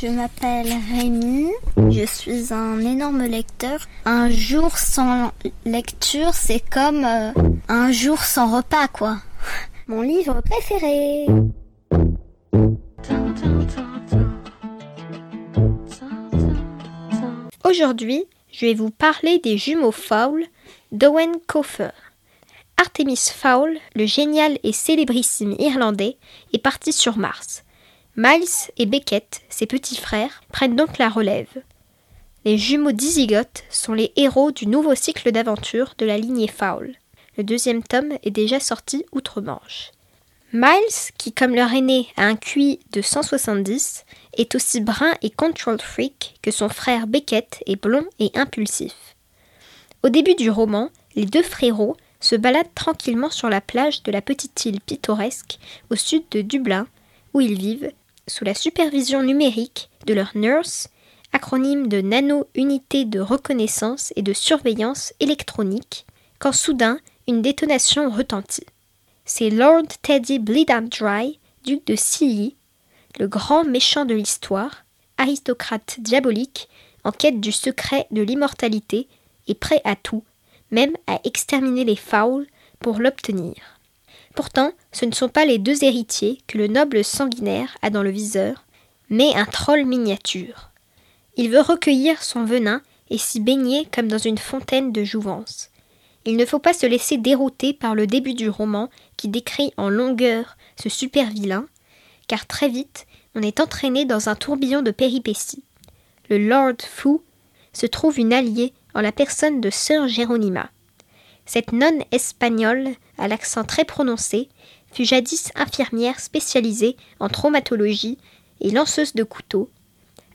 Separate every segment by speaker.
Speaker 1: Je m'appelle Rémi, je suis un énorme lecteur. Un jour sans lecture, c'est comme euh, un jour sans repas, quoi. Mon livre préféré.
Speaker 2: Aujourd'hui, je vais vous parler des jumeaux Fowl d'Owen Coffer. Artemis Fowl, le génial et célébrissime Irlandais, est parti sur Mars. Miles et Beckett, ses petits frères, prennent donc la relève. Les jumeaux dizygotes sont les héros du nouveau cycle d'aventure de la lignée Fowl. Le deuxième tome est déjà sorti outre-Manche. Miles, qui comme leur aîné a un QI de 170, est aussi brun et control freak que son frère Beckett est blond et impulsif. Au début du roman, les deux frérots se baladent tranquillement sur la plage de la petite île pittoresque au sud de Dublin, où ils vivent sous la supervision numérique de leur nurse, acronyme de Nano Unité de reconnaissance et de surveillance électronique, quand soudain une détonation retentit. C'est Lord Teddy Dry, duc de Silly, le grand méchant de l'histoire, aristocrate diabolique, en quête du secret de l'immortalité et prêt à tout, même à exterminer les fouls pour l'obtenir. Pourtant, ce ne sont pas les deux héritiers que le noble sanguinaire a dans le viseur, mais un troll miniature. Il veut recueillir son venin et s'y baigner comme dans une fontaine de jouvence. Il ne faut pas se laisser dérouter par le début du roman qui décrit en longueur ce super vilain, car très vite on est entraîné dans un tourbillon de péripéties. Le Lord Fou se trouve une alliée en la personne de Sœur Jéronima. Cette nonne espagnole, à l'accent très prononcé, fut jadis infirmière spécialisée en traumatologie et lanceuse de couteaux,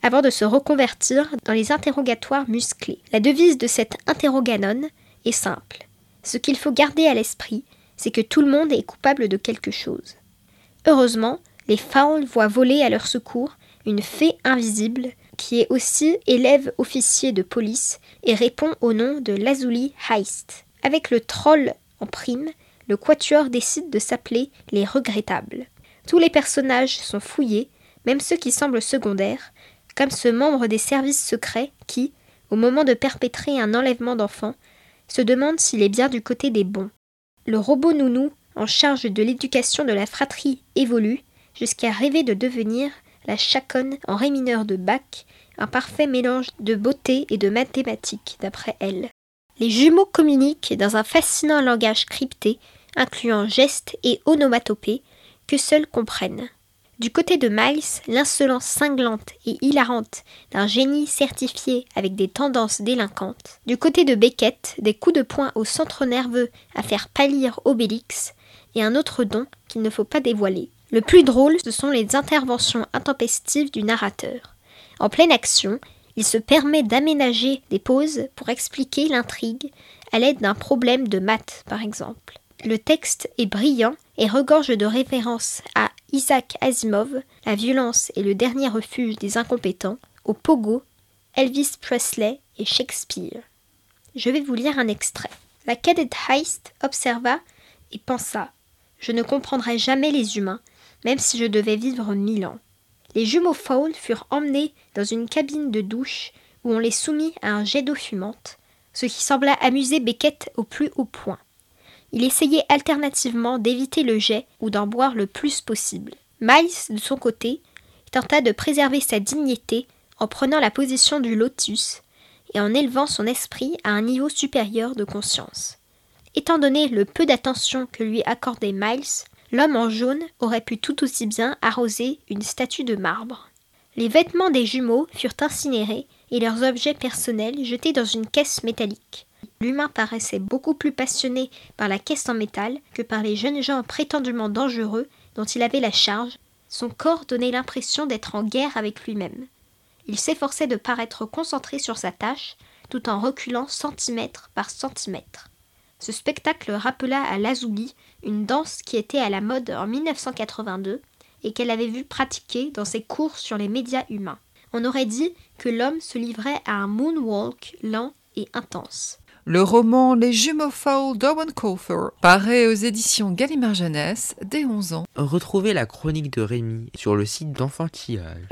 Speaker 2: avant de se reconvertir dans les interrogatoires musclés. La devise de cette interroganone est simple. Ce qu'il faut garder à l'esprit, c'est que tout le monde est coupable de quelque chose. Heureusement, les fauns voient voler à leur secours une fée invisible qui est aussi élève officier de police et répond au nom de Lazuli Heist. Avec le troll en prime, le quatuor décide de s'appeler les regrettables. Tous les personnages sont fouillés, même ceux qui semblent secondaires, comme ce membre des services secrets qui, au moment de perpétrer un enlèvement d'enfants, se demande s'il est bien du côté des bons. Le robot nounou, en charge de l'éducation de la fratrie, évolue jusqu'à rêver de devenir la chaconne en ré mineur de Bach, un parfait mélange de beauté et de mathématiques, d'après elle. Les jumeaux communiquent dans un fascinant langage crypté, incluant gestes et onomatopées, que seuls comprennent. Du côté de Miles, l'insolence cinglante et hilarante d'un génie certifié avec des tendances délinquantes. Du côté de Beckett, des coups de poing au centre nerveux à faire pâlir Obélix, et un autre don qu'il ne faut pas dévoiler. Le plus drôle, ce sont les interventions intempestives du narrateur. En pleine action, il se permet d'aménager des pauses pour expliquer l'intrigue à l'aide d'un problème de maths, par exemple. Le texte est brillant et regorge de références à Isaac Asimov, La violence et le dernier refuge des incompétents, au Pogo, Elvis Presley et Shakespeare. Je vais vous lire un extrait. La cadette Heist observa et pensa Je ne comprendrai jamais les humains, même si je devais vivre mille ans. Les jumeaux Fowl furent emmenés dans une cabine de douche où on les soumit à un jet d'eau fumante, ce qui sembla amuser Beckett au plus haut point. Il essayait alternativement d'éviter le jet ou d'en boire le plus possible. Miles, de son côté, tenta de préserver sa dignité en prenant la position du lotus et en élevant son esprit à un niveau supérieur de conscience. Étant donné le peu d'attention que lui accordait Miles, L'homme en jaune aurait pu tout aussi bien arroser une statue de marbre. Les vêtements des jumeaux furent incinérés et leurs objets personnels jetés dans une caisse métallique. L'humain paraissait beaucoup plus passionné par la caisse en métal que par les jeunes gens prétendument dangereux dont il avait la charge. Son corps donnait l'impression d'être en guerre avec lui-même. Il s'efforçait de paraître concentré sur sa tâche, tout en reculant centimètre par centimètre. Ce spectacle rappela à Lazuli une danse qui était à la mode en 1982 et qu'elle avait vu pratiquer dans ses cours sur les médias humains. On aurait dit que l'homme se livrait à un moonwalk lent et intense.
Speaker 3: Le roman Les jumeaux Fowl d'Owen Colfer paraît aux éditions Gallimard Jeunesse dès 11 ans.
Speaker 4: Retrouvez la chronique de Rémi sur le site d'Enfantillage.